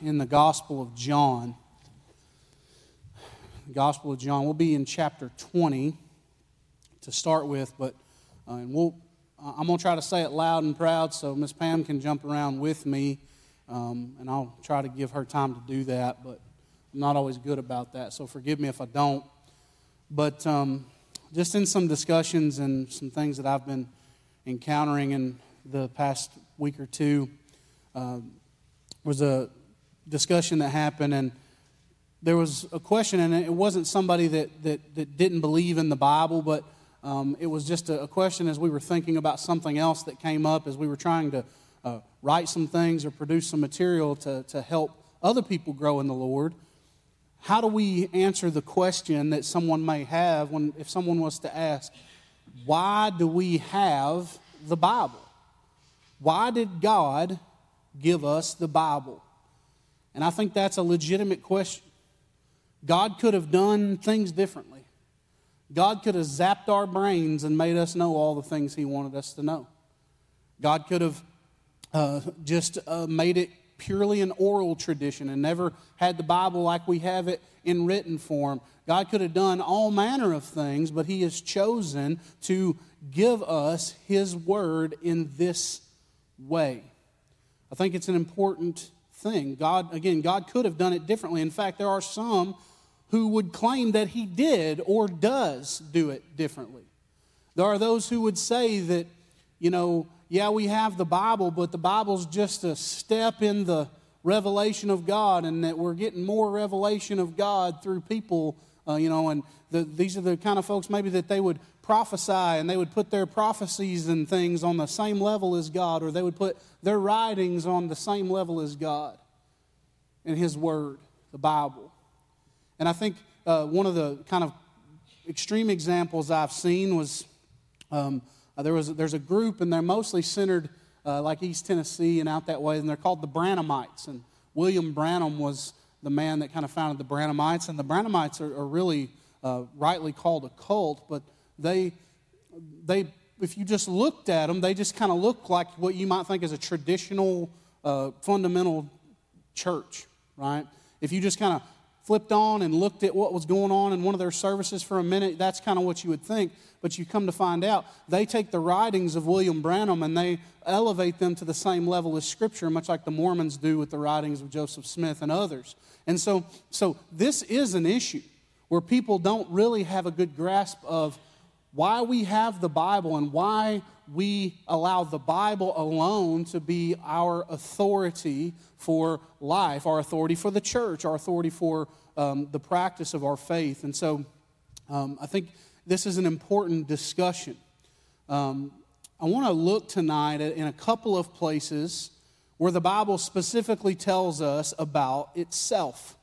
in the Gospel of John. The Gospel of John. We'll be in chapter 20 to start with, but uh, and we'll, I'm going to try to say it loud and proud so Miss Pam can jump around with me, um, and I'll try to give her time to do that, but I'm not always good about that, so forgive me if I don't. But um, just in some discussions and some things that I've been encountering in the past week or two, uh, was a discussion that happened, and there was a question, and it wasn't somebody that, that, that didn't believe in the Bible, but um, it was just a, a, question as we were thinking about something else that came up as we were trying to uh, write some things or produce some material to, to help other people grow in the Lord. How do we answer the question that someone may have when, if someone was to ask, why do we have the Bible? Why did God give us the Bible? And I think that's a legitimate question. God could have done things differently. God could have zapped our brains and made us know all the things He wanted us to know. God could have uh, just uh, made it purely an oral tradition and never had the Bible like we have it in written form. God could have done all manner of things, but He has chosen to give us His Word in this way. I think it's an important thing. God, again, God could have done it differently. In fact, there are some who would claim that He did or does do it differently. There are those who would say that, you know, yeah, we have the Bible, but the Bible's just a step in the revelation of God, and that we're getting more revelation of God through people, uh, you know, and the, these are the kind of folks maybe that they would prophesy and they would put their prophecies and things on the same level as God, or they would put their writings on the same level as God and His Word, the Bible. And I think uh, one of the kind of extreme examples I've seen was um, uh, there was there's a group and they're mostly centered uh, like East Tennessee and out that way, and they're called the Branhamites. And William Branham was the man that kind of founded the Branhamites, and the Branhamites are, are really uh, rightly called a cult, but they, they, if you just looked at them, they just kind of look like what you might think is a traditional, uh, fundamental church, right? If you just kind of flipped on and looked at what was going on in one of their services for a minute, that's kind of what you would think. But you come to find out they take the writings of William Branham and they elevate them to the same level as Scripture, much like the Mormons do with the writings of Joseph Smith and others. And so, so this is an issue where people don't really have a good grasp of why we have the Bible and why we allow the Bible alone to be our authority for life, our authority for the church, our authority for um, the practice of our faith. And so um, I think this is an important discussion. Um, I want to look tonight in a couple of places where the Bible specifically tells us about itself.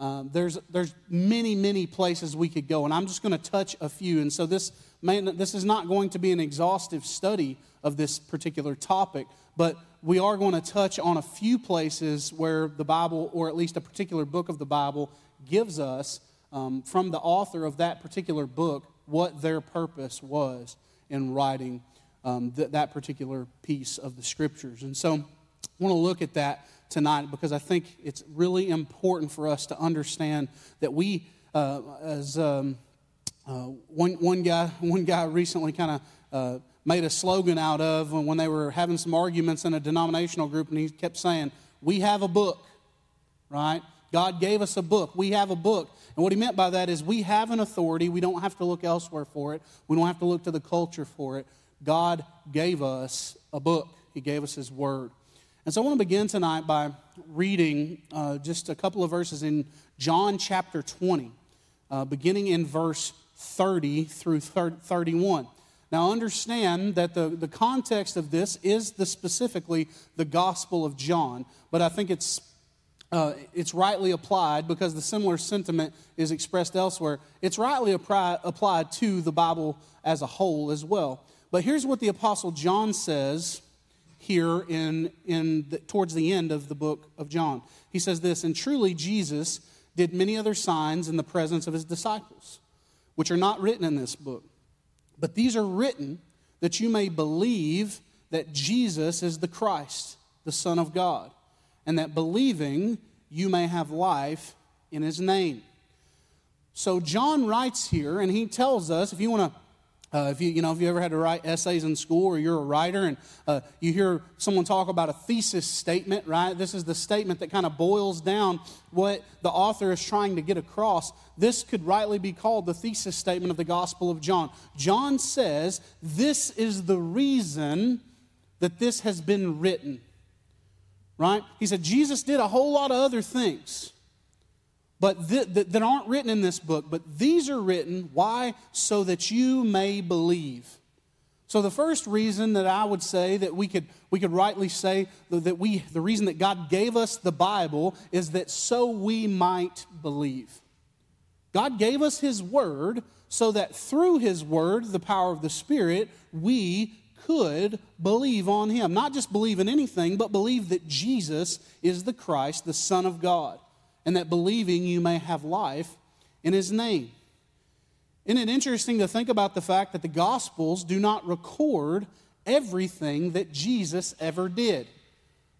Um, there's, there's many, many places we could go, and I'm just going to touch a few. And so this, this is not going to be an exhaustive study of this particular topic, but we are going to touch on a few places where the Bible, or at least a particular book of the Bible, gives us um, from the author of that particular book what their purpose was in writing um, th- that particular piece of the scriptures. And so I want to look at that tonight because I think it's really important for us to understand that we, uh, as um, uh, one, one, guy, one guy recently kind of uh, made a slogan out of when they were having some arguments in a denominational group, and he kept saying, We have a book, right? God gave us a book. We have a book. And what he meant by that is we have an authority. We don't have to look elsewhere for it, we don't have to look to the culture for it. God gave us a book, He gave us His word. And so I want to begin tonight by reading uh, just a couple of verses in John chapter 20, uh, beginning in verse 30 through 31. Now, understand that the, the context of this is the specifically the Gospel of John, but I think it's, uh, it's rightly applied because the similar sentiment is expressed elsewhere. It's rightly apply, applied to the Bible as a whole as well. But here's what the Apostle John says here in, in the, towards the end of the book of John. He says this, and truly Jesus did many other signs in the presence of his disciples, which are not written in this book. But these are written that you may believe that Jesus is the Christ, the Son of God, and that believing you may have life in his name. So John writes here, and he tells us if you want to. Uh, if you you know if you ever had to write essays in school or you're a writer and uh, you hear someone talk about a thesis statement right? This is the statement that kind of boils down what the author is trying to get across. This could rightly be called the thesis statement of the gospel of john. John says this is the reason that this has been written. Right? He said jesus did a whole lot of other things but th- th- that aren't written in this book, but these are written. Why? So that you may believe. So the first reason that I would say that we could we could rightly say that we the reason that God gave us the Bible is that so we might believe. God gave us his word so that through his word, the power of the Spirit, we could believe on him. Not just believe in anything, but believe that Jesus is the Christ, the Son of God and that believing you may have life in his name. Isn't it interesting to think about the fact that the Gospels do not record everything that Jesus ever did?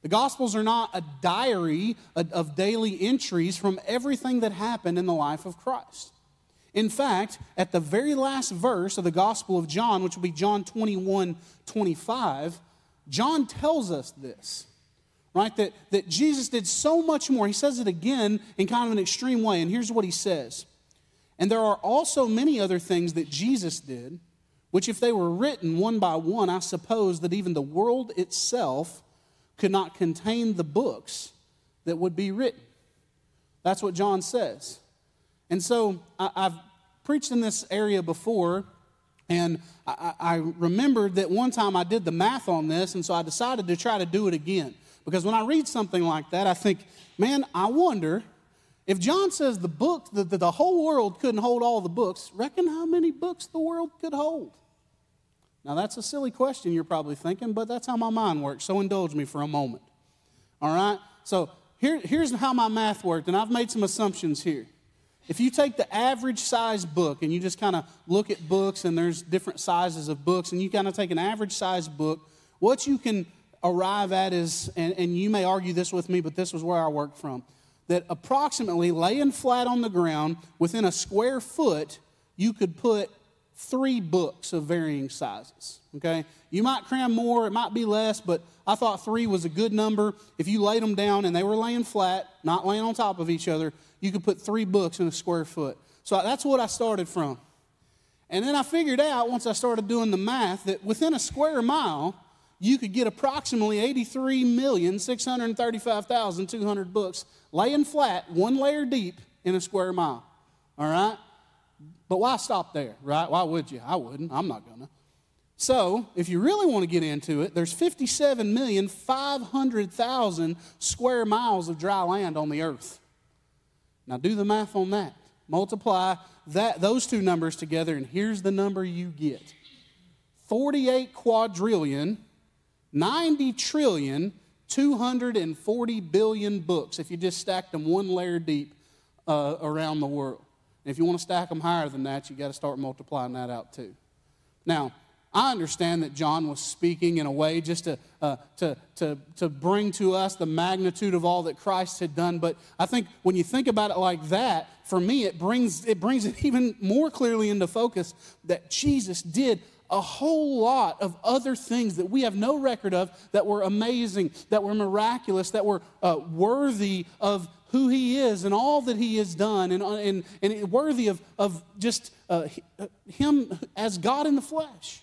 The Gospels are not a diary of daily entries from everything that happened in the life of Christ. In fact, at the very last verse of the Gospel of John, which will be John 21 25, John tells us this right? That, that Jesus did so much more. He says it again in kind of an extreme way, and here's what he says. And there are also many other things that Jesus did, which, if they were written one by one, I suppose that even the world itself could not contain the books that would be written. That's what John says. And so I, have preached in this area before, and I, I remembered that one time I did the math on this, and so I decided to try to do it again. Because when I read something like that, I think, man, I wonder if John says the book, the, the, the whole world couldn't hold all the books, reckon how many books the world could hold? Now, that's a silly question you're probably thinking, but that's how my mind works, so indulge me for a moment. All right? So, here, here's how my math worked, and I've made some assumptions here. If you take the average size book and you just kind of look at books, and there's different sizes of books, and you kind of take an average size book, what you can arrive at is, and, and you may argue this with me, but this was where I worked from, that approximately laying flat on the ground within a square foot, you could put three books of varying sizes. Okay? You might cram more, it might be less, but I thought three was a good number. If you laid them down and they were laying flat, not laying on top of each other, you could put three books in a square foot. So that's what I started from. And then I figured out, once I started doing the math, that within a square mile, you could get approximately 83,635,200 books laying flat, one layer deep in a square mile. All right? But why stop there, right? Why would you? I wouldn't. I'm not going to. So, if you really want to get into it, there's 57,500,000 square miles of dry land on the earth. Now, do the math on that. Multiply that, those two numbers together, and here's the number you get 48 quadrillion 90 trillion, 240 billion books if you just stacked them one layer deep uh, around the world. And if you want to stack them higher than that, you got to start multiplying that out too. Now, I understand that John was speaking in a way just to, uh, to, to, to bring to us the magnitude of all that Christ had done. But I think when you think about it like that, for me, it brings, it brings it even more clearly into focus that Jesus did a whole lot of other things that we have no record of that were amazing, that were miraculous, that were uh, worthy of who he is and all that he has done, and, and, and worthy of, of just uh, uh, him as God in the flesh.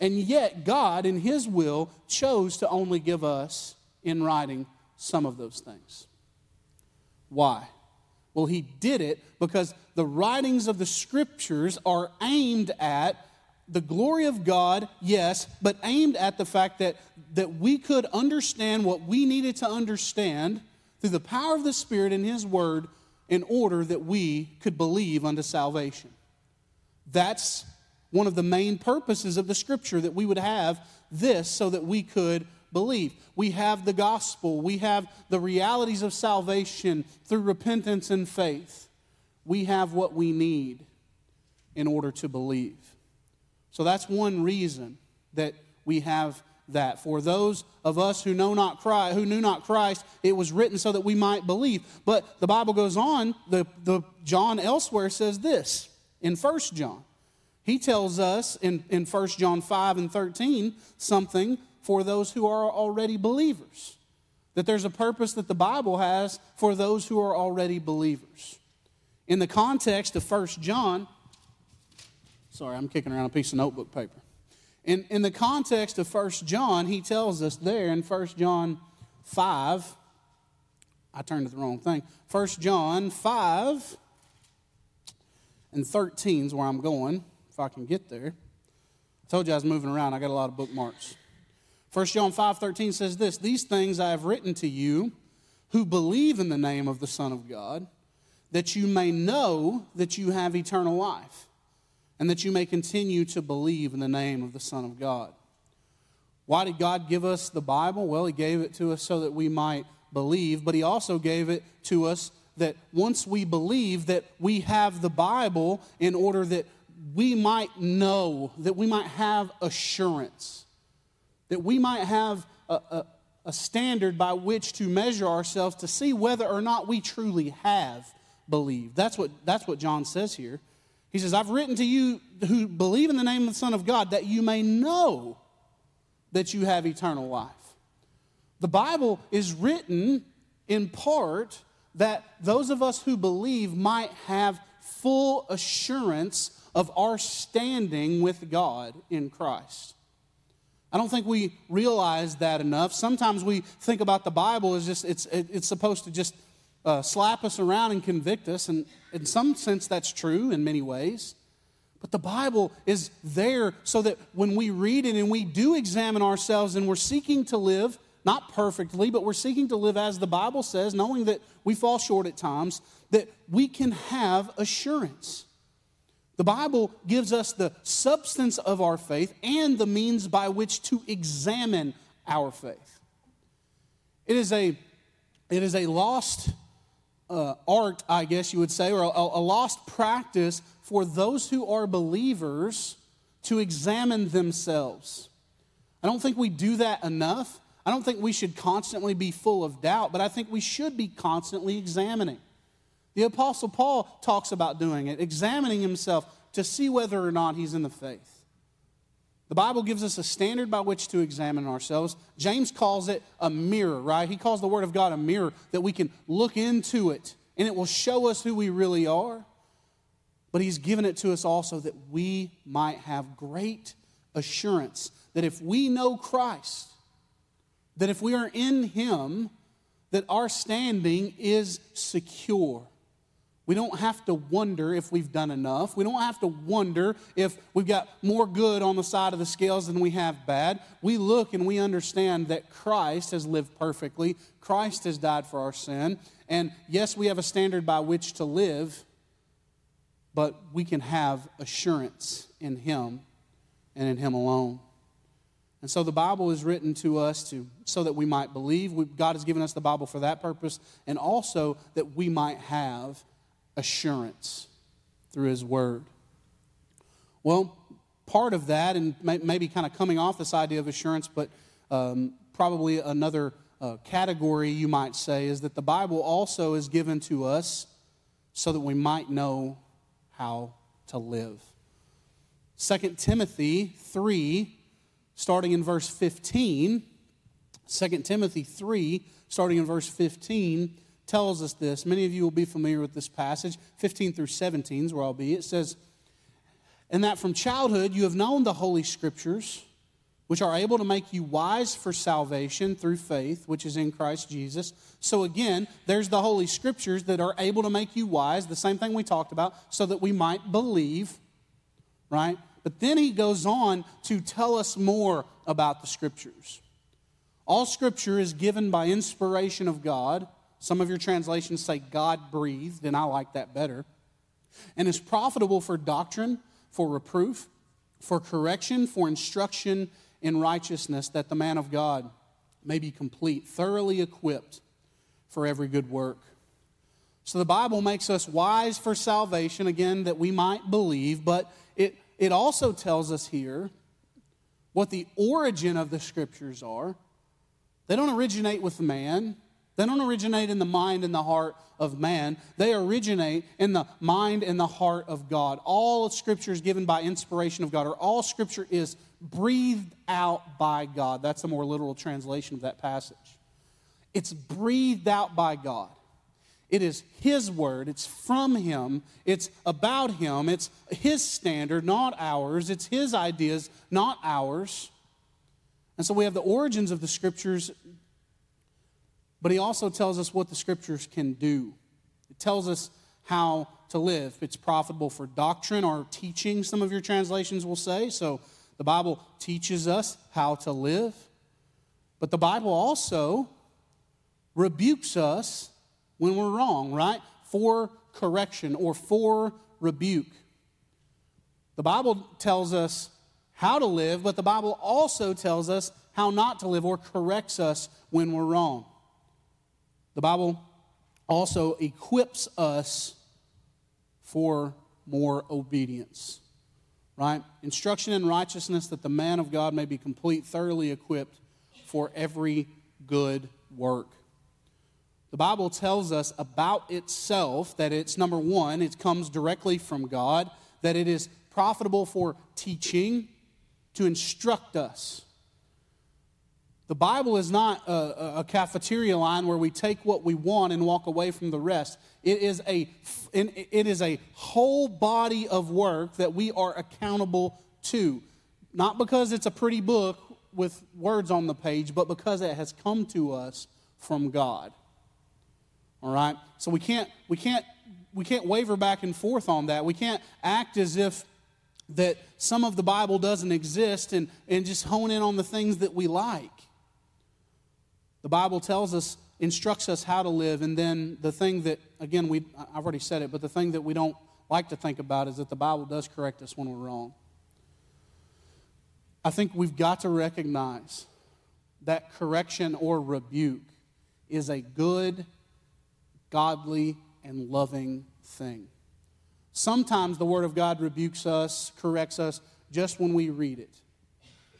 And yet, God, in his will, chose to only give us in writing some of those things. Why? Well, he did it because the writings of the scriptures are aimed at the glory of God, yes, but aimed at the fact that, that we could understand what we needed to understand through the power of the Spirit and His Word in order that we could believe unto salvation. That's one of the main purposes of the Scripture, that we would have this so that we could believe. We have the gospel, we have the realities of salvation through repentance and faith. We have what we need in order to believe. So that's one reason that we have that. For those of us who know not Christ, who knew not Christ, it was written so that we might believe. But the Bible goes on, the, the John elsewhere says this in 1 John. He tells us in, in 1 John 5 and 13 something for those who are already believers. That there's a purpose that the Bible has for those who are already believers. In the context of 1 John, sorry, I'm kicking around a piece of notebook paper. In, in the context of 1 John, he tells us there in 1 John 5, I turned to the wrong thing. 1 John 5 and 13 is where I'm going, if I can get there. I told you I was moving around. I got a lot of bookmarks. 1 John 5 13 says this These things I have written to you who believe in the name of the Son of God, that you may know that you have eternal life, and that you may continue to believe in the name of the Son of God. Why did God give us the Bible? Well, He gave it to us so that we might believe, but He also gave it to us that once we believe that we have the Bible in order that we might know, that we might have assurance, that we might have a, a, a, standard by which to measure ourselves to see whether or not we truly have believed. That's what, that's what John says here. He says, I've written to you who believe in the name of the Son of God that you may know that you have eternal life. The Bible is written in part that those of us who believe might have full assurance of our standing with God in Christ. I don't think we realize that enough. Sometimes we think about the Bible as just, it's, it's supposed to just uh, slap us around and convict us, and in some sense that's true in many ways. But the Bible is there so that when we read it and we do examine ourselves and we're seeking to live not perfectly, but we're seeking to live as the Bible says, knowing that we fall short at times, that we can have assurance. The Bible gives us the substance of our faith and the means by which to examine our faith. It is a, it is a lost uh, art, I guess you would say, or a, a lost practice for those who are believers to examine themselves. I don't think we do that enough. I don't think we should constantly be full of doubt, but I think we should be constantly examining. The Apostle Paul talks about doing it, examining himself to see whether or not he's in the faith. The Bible gives us a standard by which to examine ourselves. James calls it a mirror, right? He calls the Word of God a mirror that we can look into it and it will show us who we really are. But He's given it to us also that we might have great assurance that if we know Christ, that if we are in Him, that our standing is secure. We don't have to wonder if we've done enough. We don't have to wonder if we've got more good on the side of the scales than we have bad. We look and we understand that Christ has lived perfectly, Christ has died for our sin. And yes, we have a standard by which to live, but we can have assurance in Him and in Him alone. And so the Bible is written to us to, so that we might believe. We, God has given us the Bible for that purpose, and also that we might have assurance through His Word. Well, part of that, and maybe kind of coming off this idea of assurance, but um, probably another uh, category you might say, is that the Bible also is given to us so that we might know how to live. 2 Timothy 3 starting in verse 15, 2 Timothy 3, starting in verse 15, tells us this. Many of you will be familiar with this passage. 15 through 17 is where I'll be. It says, And that from childhood you have known the Holy Scriptures, which are able to make you wise for salvation through faith, which is in Christ Jesus. So again, there's the Holy Scriptures that are able to make you wise, the same thing we talked about, so that we might believe, right? But then he goes on to tell us more about the scriptures. All scripture is given by inspiration of God. Some of your translations say God breathed, and I like that better. And is profitable for doctrine, for reproof, for correction, for instruction in righteousness, that the man of God may be complete, thoroughly equipped for every good work. So the Bible makes us wise for salvation, again, that we might believe, but it it also tells us here what the origin of the scriptures are. They don't originate with man. They don't originate in the mind and the heart of man. They originate in the mind and the heart of God. All of Scripture is given by inspiration of God, or all Scripture is breathed out by God. That's a more literal translation of that passage. It's breathed out by God. It is His word. It's from Him. It's about Him. It's His standard, not ours. It's His ideas, not ours. And so we have the origins of the Scriptures but he also tells us what the scriptures can do. It tells us how to live. It's profitable for doctrine or teaching, some of your translations will say. So the Bible teaches us how to live. But the Bible also rebukes us when we're wrong, right? For correction or for rebuke. The Bible tells us how to live, but the Bible also tells us how not to live or corrects us when we're wrong. The Bible also equips us for more obedience, right? Instruction in righteousness that the man of God may be complete, thoroughly equipped for every good work. The Bible tells us about itself that it's number one, it comes directly from God, that it is profitable for teaching, to instruct us. The Bible is not a, a, cafeteria line where we take what we want and walk away from the rest. It is, a, it is a whole body of work that we are accountable to. Not because it's a pretty book with words on the page, but because it has come to us from God. All right? So we can't, we can't, we can't waver back and forth on that. We can't act as if that some of the Bible doesn't exist and, and just hone in on the things that we like. The Bible tells us, instructs us how to live, and then the thing that, again, we, I've already said it, but the thing that we don't like to think about is that the Bible does correct us when we're wrong. I think we've got to recognize that correction or rebuke is a good, godly, and loving thing. Sometimes the Word of God rebukes us, corrects us, just when we read it.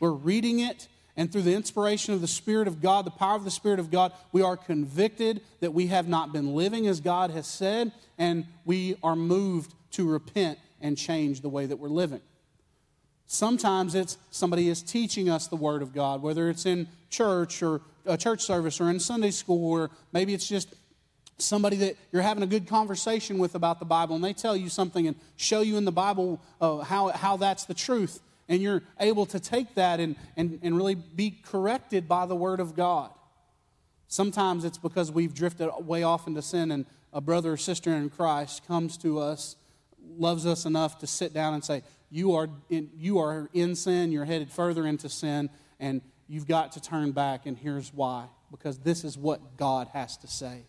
We're reading it, and through the inspiration of the Spirit of God, the power of the Spirit of God, we are convicted that we have not been living as God has said, and we are moved to repent and change the way that we're living. Sometimes it's somebody is teaching us the Word of God, whether it's in church or a church service or in Sunday school, or maybe it's just somebody that you're having a good conversation with about the Bible, and they tell you something and show you in the Bible uh, how, how that's the truth and you're able to take that and, and, and really be corrected by the Word of God. Sometimes it's because we've drifted way off into sin, and a brother or sister in Christ comes to us, loves us enough to sit down and say, You are in, you are in sin, you're headed further into sin, and you've got to turn back, and here's why because this is what God has to say.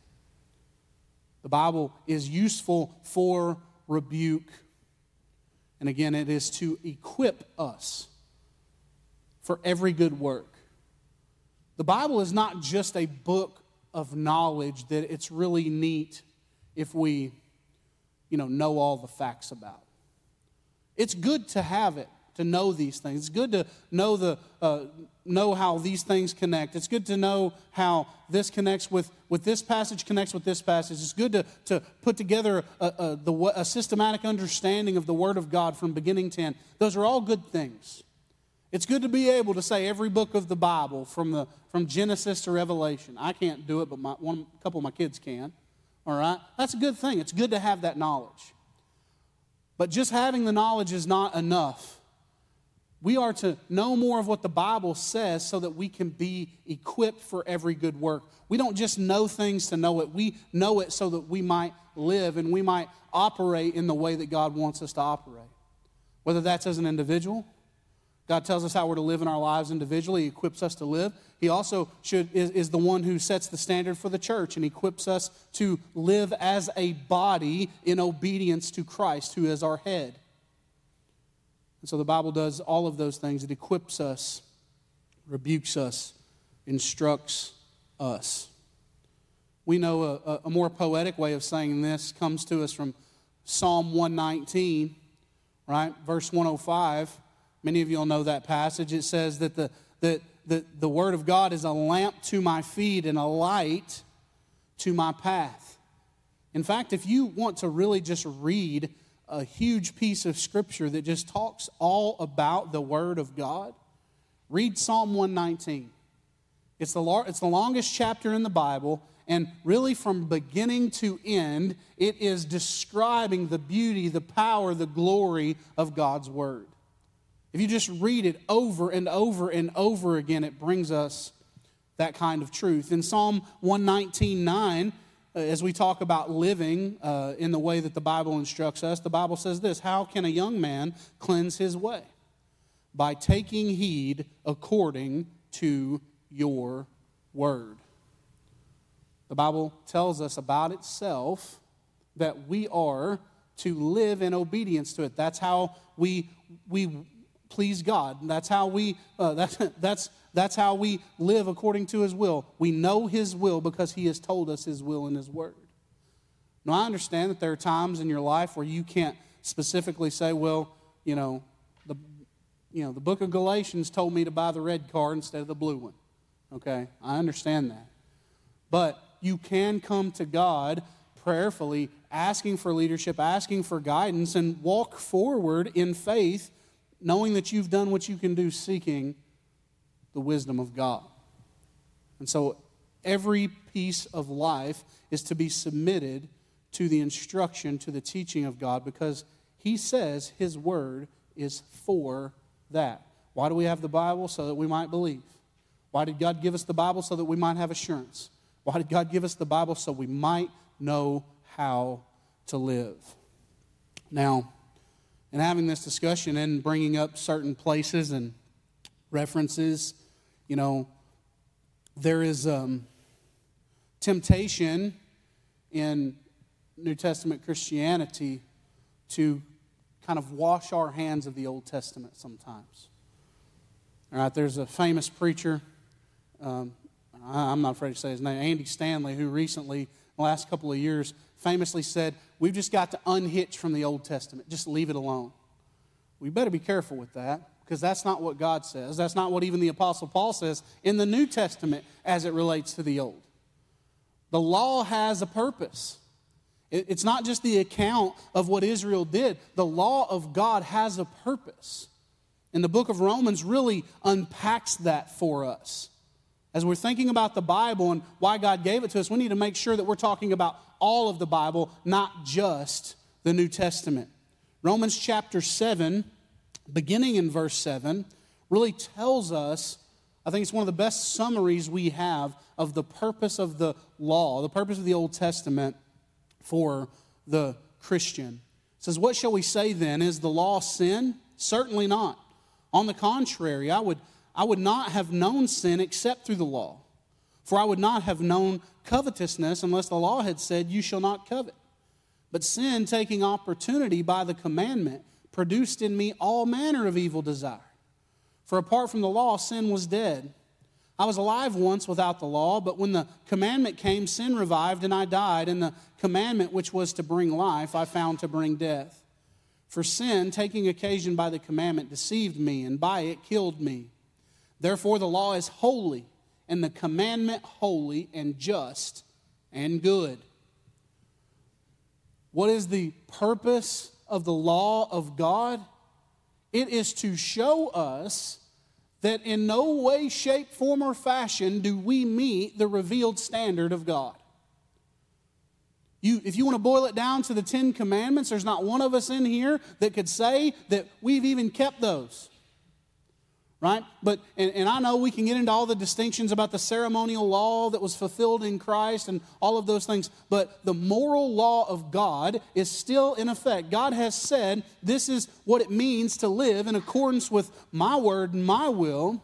The Bible is useful for rebuke and again, it is to equip us for every good work. The Bible is not just a book of knowledge that it's really neat if we, you know, know all the facts about. It's good to have it to know these things. It's good to know the uh, know how these things connect. It's good to know how this connects with, with this passage connects with this passage. It's good to, to put together a, a, the, a systematic understanding of the Word of God from beginning to end. Those are all good things. It's good to be able to say every book of the Bible from, the, from Genesis to Revelation. I can't do it, but my, one, a couple of my kids can. All right? That's a good thing. It's good to have that knowledge. But just having the knowledge is not enough. We are to know more of what the Bible says so that we can be equipped for every good work. We don't just know things to know it, we know it so that we might live and we might operate in the way that God wants us to operate. Whether that's as an individual, God tells us how we're to live in our lives individually, He equips us to live. He also should, is, is the one who sets the standard for the church and equips us to live as a body in obedience to Christ, who is our head. And so the Bible does all of those things. It equips us, rebukes us, instructs us. We know a, a, more poetic way of saying this comes to us from Psalm 119, right? Verse 105. Many of you all know that passage. It says that the, that, that the Word of God is a lamp to my feet and a light to my path. In fact, if you want to really just read a huge piece of Scripture that just talks all about the Word of God, read Psalm 119. It's the, it's the longest chapter in the Bible, and really from beginning to end, it is describing the beauty, the power, the glory of God's Word. If you just read it over and over and over again, it brings us that kind of truth. In Psalm 119 9, uh, as we talk about living uh, in the way that the Bible instructs us, the Bible says this How can a young man cleanse his way? By taking heed according to your word. The Bible tells us about itself that we are to live in obedience to it. That's how we, we please God. That's how we uh, that's that's that's how we live according to His will. We know His will because He has told us His will in His Word. Now I understand that there are times in your life where you can't specifically say, well, you know, the you know the Book of Galatians told me to buy the red car instead of the blue one. Okay, I understand that, but you can come to God prayerfully, asking for leadership, asking for guidance, and walk forward in faith knowing that you've done what you can do, seeking the wisdom of God. And so every piece of life is to be submitted to the instruction, to the teaching of God, because He says His word is for that. Why do we have the Bible? So that we might believe. Why did God give us the Bible? So that we might have assurance. Why did God give us the Bible? So we might know how to live. Now, in having this discussion and bringing up certain places and references, you know, there is um, temptation in New Testament Christianity to kind of wash our hands of the Old Testament sometimes. All right, there's a famous preacher, um, I'm not afraid to say his name, Andy Stanley, who recently, the last couple of years, famously said, We've just got to unhitch from the Old Testament, just leave it alone. We better be careful with that because that's not what God says. That's not what even the Apostle Paul says in the New Testament as it relates to the Old. The law has a purpose. It's not just the account of what Israel did, the law of God has a purpose. And the book of Romans really unpacks that for us. As we're thinking about the Bible and why God gave it to us, we need to make sure that we're talking about all of the Bible, not just the New Testament. Romans chapter 7, beginning in verse 7, really tells us, I think it's one of the best summaries we have of the purpose of the law, the purpose of the Old Testament for the Christian. It says, What shall we say then? Is the law sin? Certainly not. On the contrary, I would I would not have known sin except through the law. For I would not have known covetousness unless the law had said, You shall not covet. But sin, taking opportunity by the commandment, produced in me all manner of evil desire. For apart from the law, sin was dead. I was alive once without the law, but when the commandment came, sin revived and I died, and the commandment which was to bring life, I found to bring death. For sin, taking occasion by the commandment, deceived me, and by it killed me. Therefore, the law is holy, and the commandment holy and just and good. What is the purpose of the law of God? It is to show us that in no way, shape, form, or fashion do we meet the revealed standard of God. You, if you want to boil it down to the Ten Commandments, there's not one of us in here that could say that we've even kept those right? But, and, and, I know we can get into all the distinctions about the ceremonial law that was fulfilled in Christ and all of those things, but the moral law of God is still in effect. God has said this is what it means to live in accordance with my word and my will,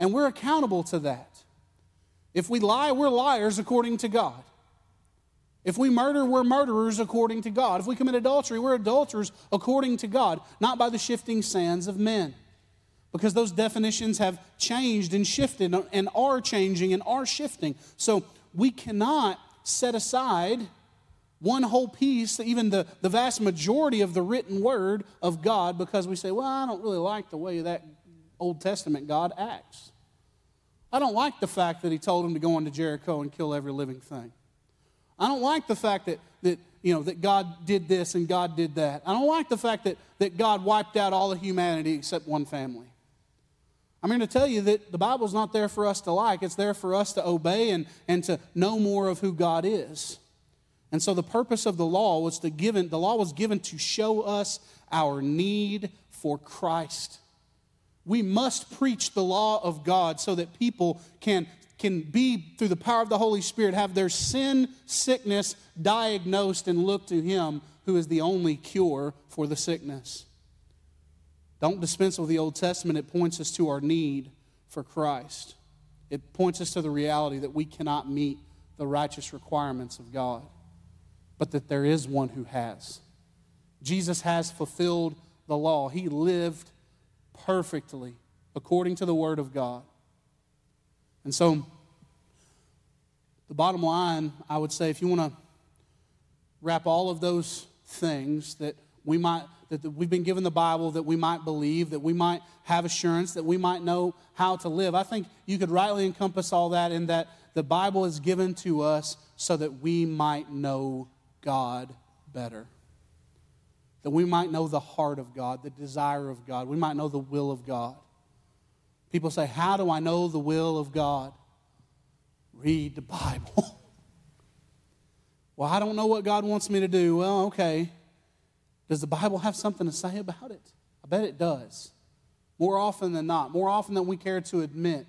and we're accountable to that. If we lie, we're liars according to God. If we murder, we're murderers according to God. If we commit adultery, we're adulterers according to God, not by the shifting sands of men because those definitions have changed and shifted and are changing and are shifting. So we cannot set aside one whole piece, even the, the vast majority of the written word of God, because we say, well, I don't really like the way that Old Testament God acts. I don't like the fact that he told him to go into Jericho and kill every living thing. I don't like the fact that, that, you know, that God did this and God did that. I don't like the fact that, that God wiped out all of humanity except one family. I'm going to tell you that the Bible's not there for us to like, it's there for us to obey and, and to know more of who God is. And so the purpose of the law was to given the law was given to show us our need for Christ. We must preach the law of God so that people can, can be, through the power of the Holy Spirit, have their sin sickness diagnosed and look to Him who is the only cure for the sickness. Don't dispense with the Old Testament, it points us to our need for Christ. It points us to the reality that we cannot meet the righteous requirements of God, but that there is one who has. Jesus has fulfilled the law, He lived perfectly according to the Word of God. And so, the bottom line, I would say, if you want to wrap all of those things that we might that we've been given the Bible that we might believe, that we might have assurance, that we might know how to live. I think you could rightly encompass all that in that the Bible is given to us so that we might know God better. That we might know the heart of God, the desire of God. We might know the will of God. People say, How do I know the will of God? Read the Bible. well, I don't know what God wants me to do. Well, okay. Does the Bible have something to say about it? I bet it does. More often than not, more often than we care to admit.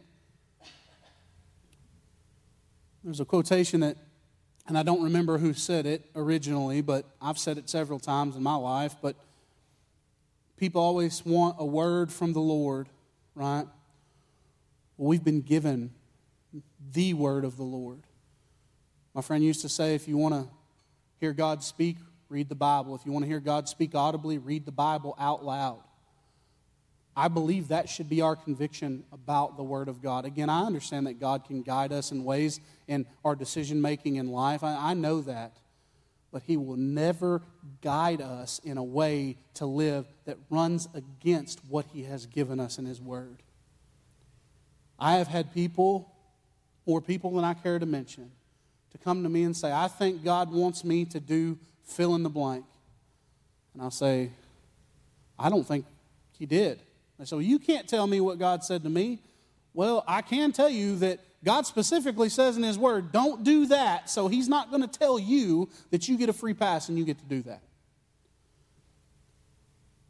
There's a quotation that, and I don't remember who said it originally, but I've said it several times in my life. But people always want a word from the Lord, right? Well, we've been given the word of the Lord. My friend used to say if you want to hear God speak, read the Bible. If you want to hear God speak audibly, read the Bible out loud. I believe that should be our conviction about the Word of God. Again, I understand that God can guide us in ways in our decision making in life. I, I, know that. But He will never guide us in a way to live that runs against what He has given us in His Word. I have had people, more people than I care to mention, to come to me and say, I think God wants me to do fill in the blank. And I'll say, I don't think he did. And so you can't tell me what God said to me. Well, I can tell you that God specifically says in His Word, don't do that. So He's not going to tell you that you get a free pass and you get to do that.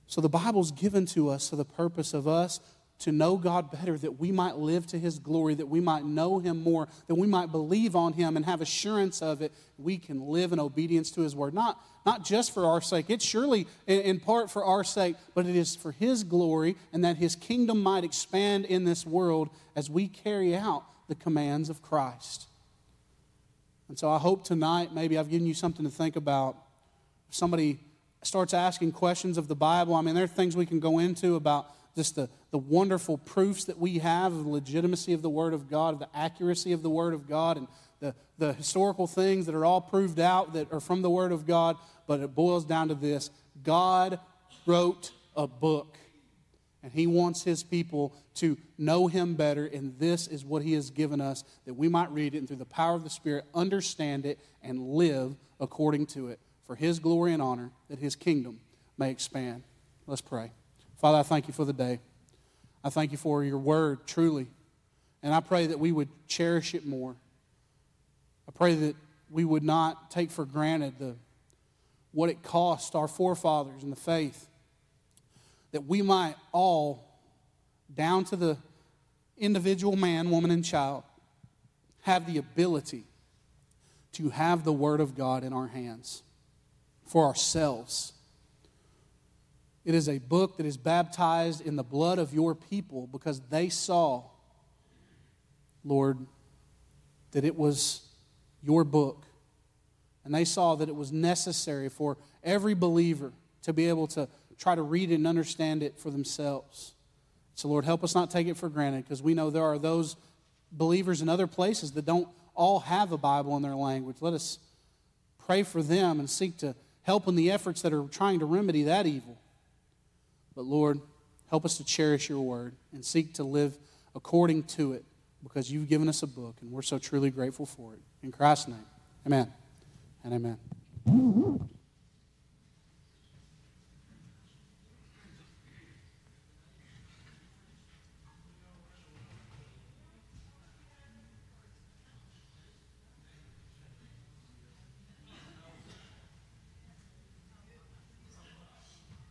So the Bible's given to us for the purpose of us to know God better, that we might live to His glory, that we might know Him more, that we might believe on Him and have assurance of it. We can live in obedience to His word, not, not just for our sake. It's surely in, in part for our sake, but it is for His glory and that His kingdom might expand in this world as we carry out the commands of Christ. And so I hope tonight maybe I've given you something to think about. If somebody starts asking questions of the Bible, I mean, there are things we can go into about just the, the wonderful proofs that we have of the legitimacy of the Word of God, of the accuracy of the Word of God, and the, the historical things that are all proved out that are from the Word of God. But it boils down to this God wrote a book, and He wants His people to know Him better, and this is what He has given us that we might read it and through the power of the Spirit understand it and live according to it for His glory and honor, that His kingdom may expand. Let's pray. Father, I thank you for the day. I thank you for your word, truly. And I pray that we would cherish it more. I pray that we would not take for granted the, what it cost our forefathers in the faith, that we might all, down to the individual man, woman, and child, have the ability to have the Word of God in our hands for ourselves it is a book that is baptized in the blood of your people because they saw, Lord, that it was your book. And they saw that it was necessary for every believer to be able to try to read and understand it for themselves. So, Lord, help us not take it for granted because we know there are those believers in other places that don't all have a Bible in their language. Let us pray for them and seek to help in the efforts that are trying to remedy that evil. But Lord, help us to cherish your word and seek to live according to it because you've given us a book and we're so truly grateful for it. In Christ's name, amen and amen.